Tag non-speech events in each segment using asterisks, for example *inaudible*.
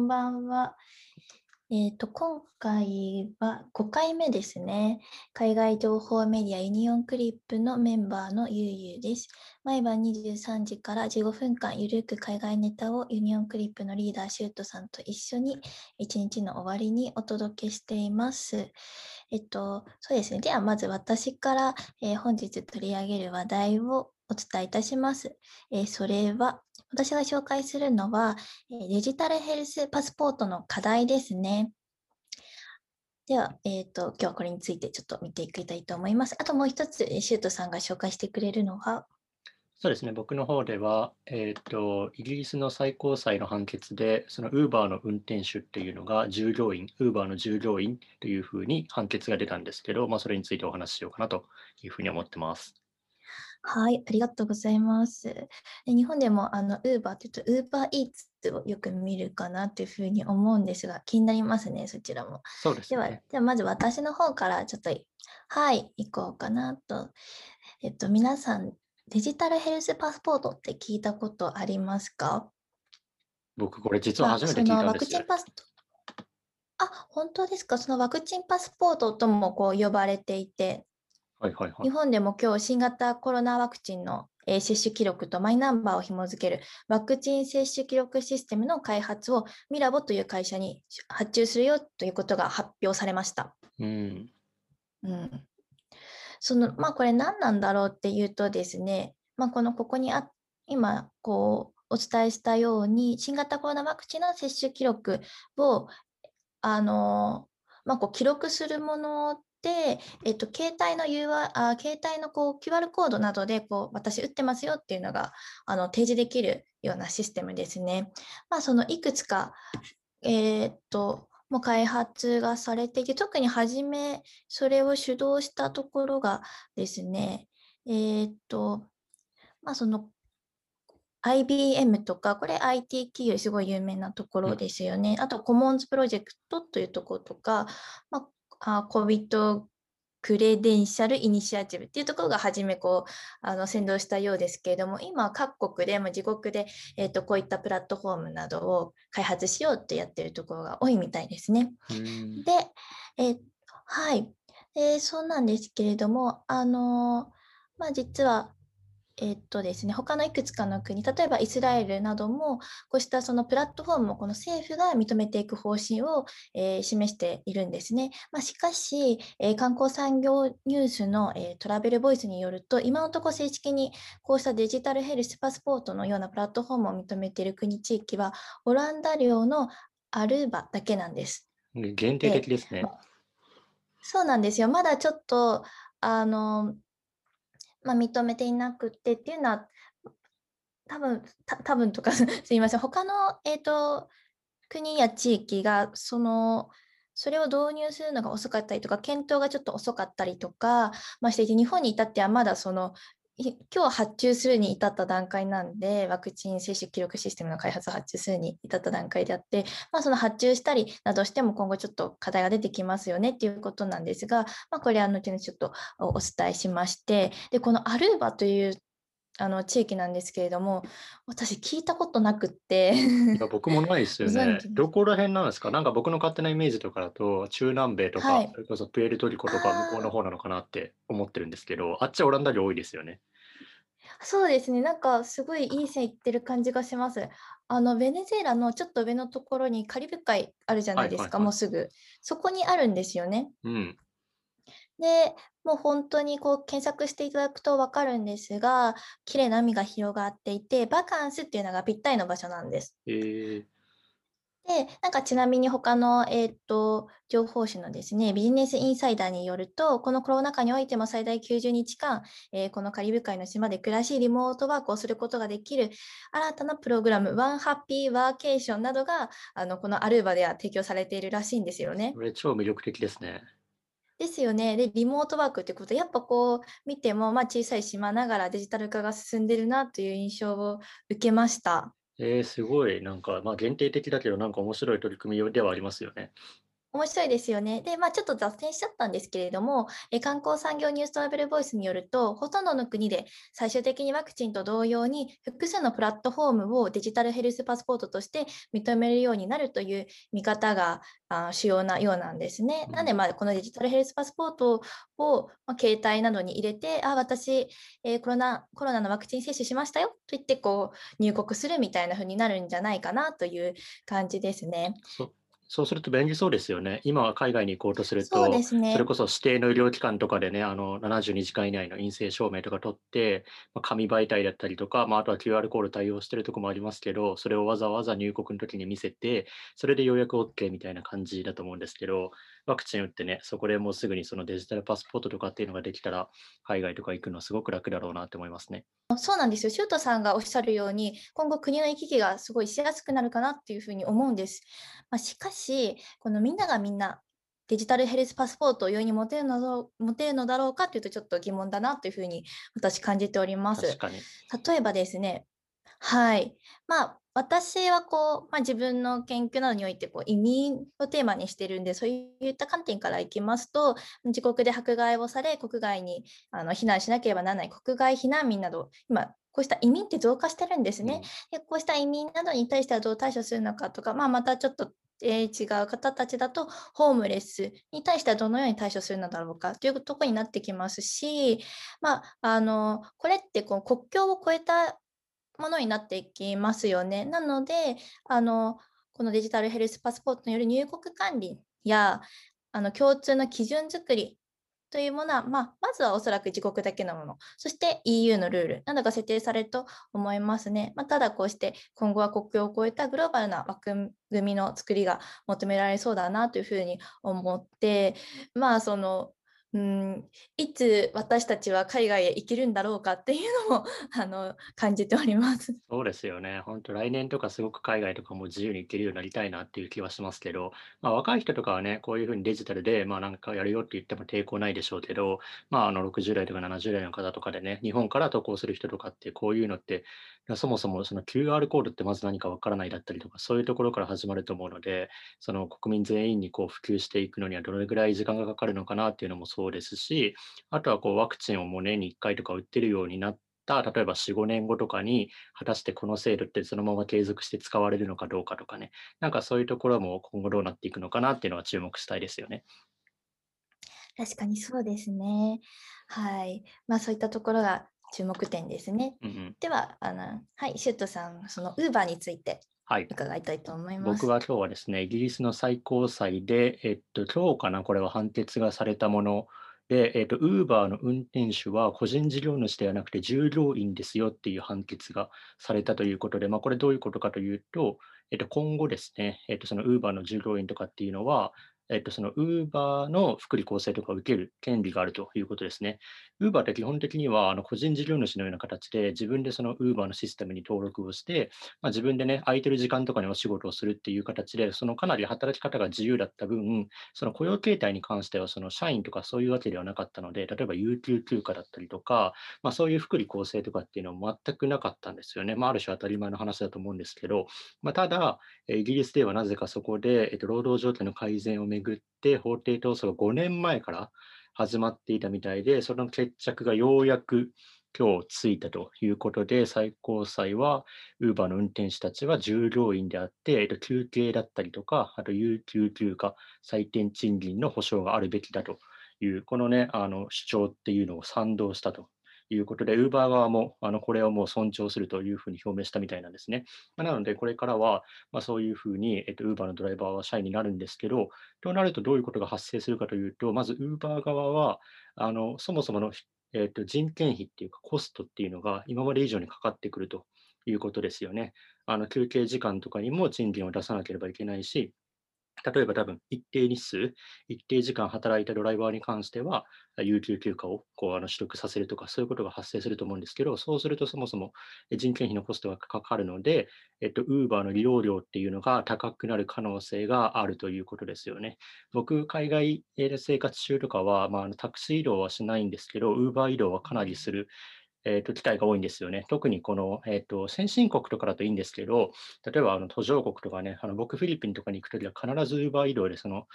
んばんは。えっ、と、今回は5回目ですね。海外情報メディアユニオンクリップのメンバーのゆうゆうです。毎晩23時から15分間ゆるく海外ネタをユニオンクリップのリーダーシュートさんと一緒に一日の終わりにお届けしています。えっと、そうですね。ではまず私から、えー本日取り上げる話題をお伝えいたします。えーそれは、私が紹介するのは、デジタルヘルスパスポートの課題ですね。では、えっ、と、今日はこれについてちょっと見ていきたいと思います。あともう一つ、シュートさんが紹介してくれるのは、そうですね、僕の方では、えーと、イギリスの最高裁の判決で、その Uber の運転手っていうのが従業員、Uber の従業員というふうに判決が出たんですけど、まあ、それについてお話ししようかなというふうに思ってます。はい、ありがとうございます。で日本でもあの Uber って言うと Uber Eats をよく見るかなというふうに思うんですが、気になりますね、そちらも。そうですでは、ね。ではまず私の方からちょっと、はい、行こうかなと。えっと、皆さん、デジタルヘルスパスポートって聞いたことありますか？僕、これ実は初めて聞いたんですよ。ワクチンパスあ、本当ですか？そのワクチンパスポートともこう呼ばれていて、はいはいはい。日本でも今日新型コロナワクチンのえー接種記録とマイナンバーを紐付けるワクチン接種記録システムの開発をミラボという会社に発注するよということが発表されました。うん。うん、そのまあこれ何なんだろうっていうとですね、まあ、このここにあ今こうお伝えしたように新型コロナワクチンの接種記録をあの、まあ、こう記録するもので、えっと、携帯の UR あ携帯のこう QR コードなどでこう私打ってますよっていうのがあの提示できるようなシステムですね。まあ、そのいくつか、えーっともう開発がされていて特に初めそれを主導したところがですねえーっとまあその IBM とか、これ IT 企業すごい有名なところですよね。あと、コモンズプロジェクトというところとか、まあ、あ COVID クレデンシャルイニシアチブっていうところが初めこうあの先導したようですけれども、今は各国でも自国で、えー、とこういったプラットフォームなどを開発しようってやってるところが多いみたいですね。うんで、えーはい、で、そうなんですけれども、あのまあ、実は、えっとですね、他のいくつかの国、例えばイスラエルなども、こうしたそのプラットフォームをこの政府が認めていく方針を、えー示しているんですね。まあ、しかし、えー観光産業ニュースの、えートラベルボイスによると、今のところ正式にこうしたデジタルヘルスパスポートのようなプラットフォームを認めている国地域は、オランダ領のアルーバだけなんです。限定的ですね。そうなんですよ。まだちょっと、あの、まあ、認めていなくてっていうのは、多分多分とか *laughs* すいません。他の、えー、と国や地域が、その、それを導入するのが遅かったりとか、検討がちょっと遅かったりとか、まあ、していて、日本に至ってはまだその、今日発注するに至った段階なんで、ワクチン接種記録システムの開発を発注するに至った段階であって、まあ、その発注したりなどしても今後ちょっと課題が出てきますよねっていうことなんですが、まあ、これは後にちょっとおお伝えしまして、で、このアルーバというあの地域なんですけれども、私聞いたことなくって、いや僕もないですよね。どこら辺なんですか？なんか僕の勝手なイメージとかだと、中南米とか、はいそれこそプエルトリコとか向こうの方なのかなって思ってるんですけど、あっちはオランダ領多いですよね。そうですね、なんかすごいいい線いってる感じがします。あのベネズエラのちょっと上のところにカリブ海あるじゃないですか、もうすぐ。そこにあるんですよね。うん。で、もう本当にこう検索していただくと分かるんですが、綺麗な海が広がっていて、バカンスっていうのがぴったりの場所なんです。えー、で、なんかちなみに他の、えーっと情報誌のですね、ビジネスインサイダーによると、このコロナ禍においても最大90日間、えーこのカリブ海の島で暮らし、リモートワークをすることができる新たなプログラム、ワンハッピーワーケーションなどが、あのこのアルーバでは提供されているらしいんですよねこ。れ超魅力的ですね。ですよね。で、リモートワークってこと、やっぱこう見ても、まあ、小さい島ながらデジタル化が進んでるなという印象を受けました。えー、すごい、なんか、まあ限定的だけど、なんか面白い取り組みではありますよね。面白いですよね。で、まあ、ちょっと脱線しちゃったんですけれども、え観光産業ニューストラベルボイスによると、ほとんどの国で最終的にワクチンと同様に複数のプラットフォームをデジタルヘルスパスポートとして認めるようになるという見方があ主要なようなんですね。うんなんで、まあ、このデジタルヘルスパスポートを、まあ、携帯などに入れて、あ、私、えーコロナ、コロナのワクチン接種しましたよと言って、こう、入国するみたいな風になるんじゃないかなという感じですね。そそうすると便利そうですよね。今は海外に行こうとするそうでと、すね。それこそ指定の医療機関とかでね、あの72時間以内の陰性証明とか取って、まあ、紙媒体だったりとか、まあ、あとは QR コード対応してるとこもありますけど、それをわざわざ入国の時に見せて、それでようやく OK みたいな感じだと思うんですけど、ワクチン打ってね、そこでもうすぐにそのデジタルパスポートとかっていうのができたら、海外とか行くのすごく楽だろうなって思いますね。そうなんですよ。シュートさんがおっしゃるように、今後国の行き来がすごいしやすくなるかなっていうふうに思うんです。まあ、しかし、このみんながみんなデジタルヘルスパスポートを容易に持てるの持てるのだろうかというとちょっと疑問だなというふうに私感じております。確かに。例えばですね、はい。まあ、私はこう、まあ、自分の研究などにおいてこう移民をテーマにしてるんで、そういった観点からいきますと、自国で迫害をされ、国外にあの避難しなければならない国外避難民など、今、こうした移民って増加してるんですね。でこうした移民などに対してはどう対処するのかとか、まあ、またちょっと、えー違う方たちだと、ホームレスに対してはどのように対処するのだろうかというところになってきますし、まあ、あのこれってこう国境を越えたものになっていきますよね。なので、あのこのデジタルヘルスパスポートによる入国管理やあの共通の基準作りというものは、まあ、まずはおそらく自国だけのもの、そして EU のルールなどが設定されると思いますね。まあ、ただこうして今後は国境を越えたグローバルな枠組みの作りが求められそうだなというふうに思って、まあその、うん、いつ私たちは海外へ行けるんだろうかっていうのも *laughs* あの感じております。そうですよね。本当来年とかすごく海外とかも自由に行けるようになりたいなっていう気はしますけど、まあ、若い人とかはね、こういうふうにデジタルで、まあなんかやるよって言っても抵抗ないでしょうけど、まああの60代とか70代の方とかでね、日本から渡航する人とかってこういうのって、そもそもその QR コードってまず何かわからないだったりとか、そういうところから始まると思うので、その国民全員にこう普及していくのにはどれぐらい時間がかかるのかなっていうのもそうですし、あとはこうワクチンをもう年に1回とか打ってるようになった、例えば4、5年後とかに、果たしてこの制度ってそのまま継続して使われるのかどうかとかね、なんかそういうところも今後どうなっていくのかなっていうのは注目したいですよね。確かにそうですね。はい。まあそういったところが注目点ですね。うんうん、では、あのはい、シュートさん、その Uber についてはい。伺いたいと思います。僕は今日はですね、イギリスの最高裁で、えっと、今日かな、これは判決がされたもので、えっと、ウーバーの運転手は個人事業主ではなくて従業員ですよっていう判決がされたということで、まあ、これどういうことかというと、えっと、今後ですね、えっと、そのウーバーの従業員とかっていうのは、えっと、そのウーバーの福利厚生とかを受ける権利があるということですね。ウーバーって基本的にはあの個人事業主のような形で自分でそのウーバーのシステムに登録をして、まあ、自分でね、空いてる時間とかにお仕事をするっていう形で、そのかなり働き方が自由だった分、その雇用形態に関しては、その社員とかそういうわけではなかったので、例えば有給休暇だったりとか、まあ、そういう福利厚生とかっていうのは全くなかったんですよね。まあ、ある種当たり前の話だと思うんですけど、まあ、ただ、イギリスではなぜかそこで、えっと、労働条件の改善をめぐって、法廷闘争が5年前から始まっていたみたいで、その決着がようやく今日ついたということで、最高裁は、ウーバーの運転手たちは従業員であって、休憩だったりとか、あと有給休暇、最低賃金の保障があるべきだという、このね、あの主張っていうのを賛同したと。いうことで、ウーバー側もあのこれをもう尊重するというふうに表明したみたいなんですね。まあなので、これからは、まあ、そういうふうに、えっと、ウーバーのドライバーは社員になるんですけど、となるとどういうことが発生するかというと、まずウーバー側は、あのそもそもの、えっと、人件費っていうかコストっていうのが今まで以上にかかってくるということですよね。あの休憩時間とかにも賃金を出さなければいけないし、例えば多分一定日数、一定時間働いたドライバーに関しては、有給休暇をこうあの取得させるとか、そういうことが発生すると思うんですけど、そうするとそもそも人件費のコストがかかるので、えっと、ウーバーの利用料っていうのが高くなる可能性があるということですよね。僕、海外生活中とかは、まあ、タクシー移動はしないんですけど、ウーバー移動はかなりするえっと、機会が多いんですよね。特にこの、えっと、先進国とかだといいんですけど、例えばあの途上国とかね、あの僕フィリピンとかに行くときは必ず Uber 移動で、その、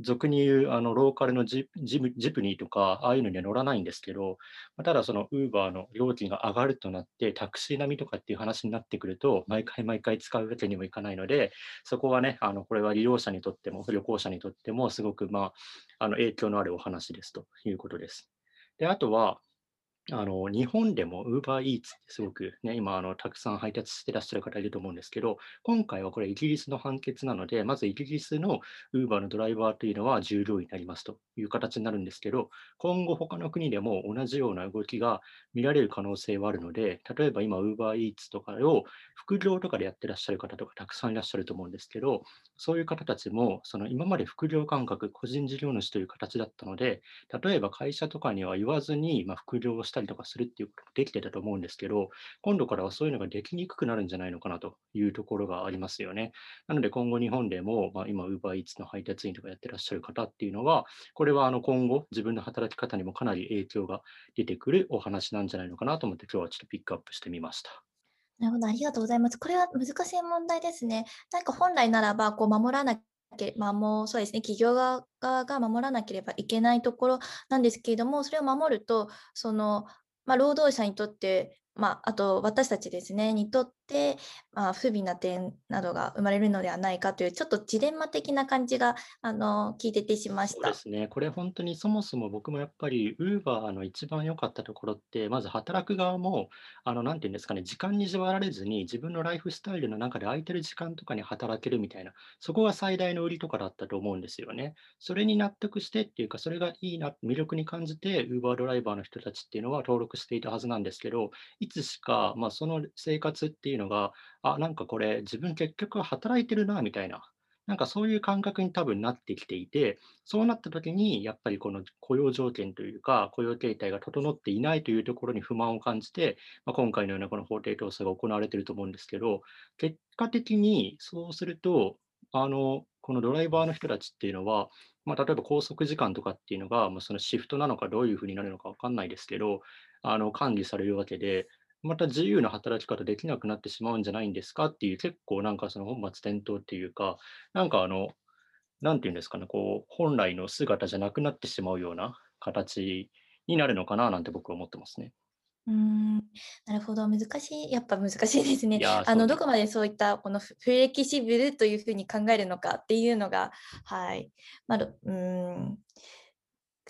俗に言うあのローカルのジジムジプニーとか、ああいうのには乗らないんですけど、ただその Uber の料金が上がるとなって、タクシー並みとかっていう話になってくると、毎回毎回使うわけにもいかないので、そこはね、あのこれは利用者にとっても、旅行者にとっても、すごく、まあ、あの影響のあるお話ですということです。で、あとは、あの、日本でも UberEats ってすごくね、今あの、たくさん配達してらっしゃる方いると思うんですけど、今回はこれイギリスの判決なので、まずイギリスの Uber のドライバーというのは従業員になりますという形になるんですけど、今後他の国でも同じような動きが見られる可能性はあるので、例えば今 UberEats とかを副業とかでやってらっしゃる方とかたくさんいらっしゃると思うんですけど、そういう方たちも、その今まで副業感覚、個人事業主という形だったので、例えば会社とかには言わずに、まあ、副業をしてたりとかするっていうことできてたと思うんですけど、今度からはそういうのができにくくなるんじゃないのかなというところがありますよね。なので今後日本でも、まあ、今 UberEats の配達員とかやってらっしゃる方っていうのは、これはあの今後自分の働き方にもかなり影響が出てくるお話なんじゃないのかなと思って今日はちょっとピックアップしてみました。なるほど、ありがとうございます。これは難しい問題ですね。なんか本来ならば、こう守らなけま、もうそうですね、企業側が守らなければいけないところなんですけれども、それを守ると、その、まあ、労働者にとってまあ、あと私たちですね、にとって、まあ、不備な点などが生まれるのではないかという、ちょっとジレンマ的な感じが、あの、聞いててしましたそうで。すね。これ本当にそもそも僕もやっぱり Uber の一番良かったところって、まず働く側も、あの、なんていうんですかね、時間に縛られずに、自分のライフスタイルの中で空いてる時間とかに働けるみたいな、そこが最大の売りとかだったと思うんですよね。それに納得してっていうか、それがいいな、魅力に感じて Uber ドライバーの人たちっていうのは登録していたはずなんですけど、いつしか、まあ、その生活っていうのが、あ、なんかこれ自分結局働いてるなみたいな、なんかそういう感覚に多分なってきていて、そうなった時にやっぱりこの雇用条件というか、雇用形態が整っていないというところに不満を感じて、まあ、今回のようなこの法廷闘争が行われてると思うんですけど、結果的にそうすると、あの、このドライバーの人たちっていうのは、まあ、例えば拘束時間とかっていうのが、まあ、そのシフトなのかどういうふうになるのかわかんないですけど、あの管理されるわけで、また自由な働き方できなくなってしまうんじゃないんですか？っていう、結構なんかその本末転倒っていうか、なんかあの、なんていうんですかね、こう、本来の姿じゃなくなってしまうような形になるのかな？なんて僕は思ってますね。うーん、なるほど、難しいやっぱ難しいですね。あの、ど。こまでそういったこのフフレキシブルというふうに考えるのかっていうのが、はい。ま、どうーん。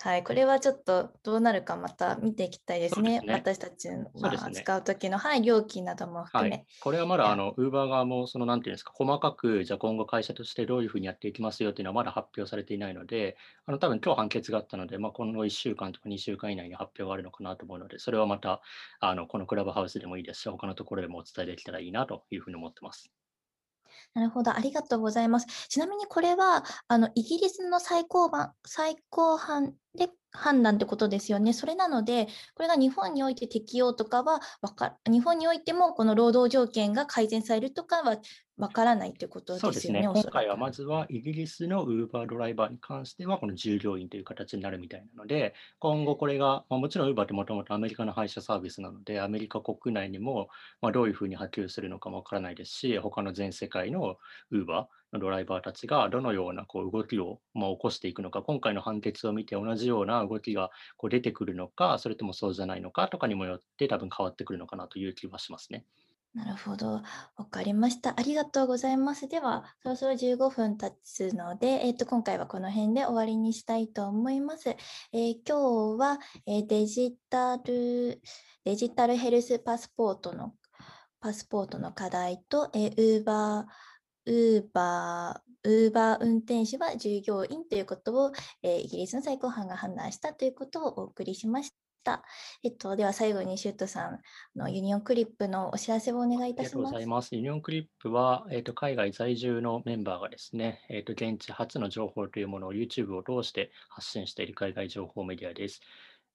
はい、これはちょっとどうなるかまた見ていきたいですね。すね。私たちの、まあ、そう時の、はい、料金などもはい。含め。これはまだあの、ウーバー側もそのなんていうんですか、細かく、じゃあ今後会社としてどういうふうにやっていきますよっていうのはまだ発表されていないので、あの多分今日判決があったので、まあ、今後1週間とか2週間以内に発表があるのかなと思うので、それはまたあのこのクラブハウスでもいいですし、他のところでもお伝えできたらいいなというふうに思ってます。なるほど、ありがとうございます。ちなみにこれは、あの、イギリスの最高版最高判で判断ってことですよね。それなので、これが日本において適用とかはわか日本においてもこの労働条件が改善されるとかはわからないということですよね、お今。回はまずはイギリスの Uber ドライバーに関しては、この従業員という形になるみたいなので、今後これが、まあ、もちろん Uber ってもともとアメリカの配車サービスなので、アメリカ国内にも、まあ、どういうふうに波及するのかもわからないですし、他の全世界の Uber のドライバーたちがどのようなこう動きを、まあ、起こしていくのか、今回の判決を見て同じような動きがこう出てくるのか、それともそうじゃないのかとかにもよって多分変わってくるのかなという気はしますね。なるほど。わかりました。ありがとうございます。では、そろそろ15分経つので、えっと、今回はこの辺で終わりにしたいと思います。えー今日は、えーデジタル、デジタルヘルスパスポートの、パスポートの課題と、えー、Uber、Uber、Uber 運転手は従業員ということを、えイギリスの最高裁が判断したということをお送りしました。えっと、では最後にシュートさん、のユニオンクリップのお知らせをお願いいたありがとうごします。ざいます。ユニオンクリップは、えっと、海外在住のメンバーがですね、えっと、現地発の情報というものを YouTube を通して発信している海外情報メディアです。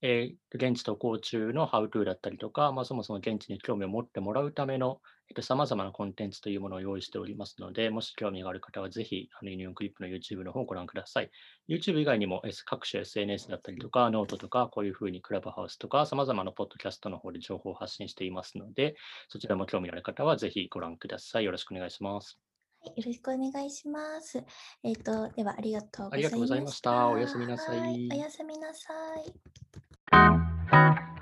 えー現地渡航中のハウトゥーだったりとか、まあ、そもそも現地に興味を持ってもらうための、えっと、様々なコンテンツというものを用意しておりますので、もし興味がある方はぜひ、あのユニオンクリップの YouTube の方をご覧ください。YouTube 以外にも S 各種 SNS だったりとか、ノートとか、こういうふうにクラブハウスとか、様々なポッドキャストの方で情報を発信していますので、そちらも興味のある方はぜひご覧ください。よろしくお願いします。はい、よろしくお願いします。えっ、と、ではありがとうございました。ありがとうございましたおやすみなさいおやすみなさい。Thank you.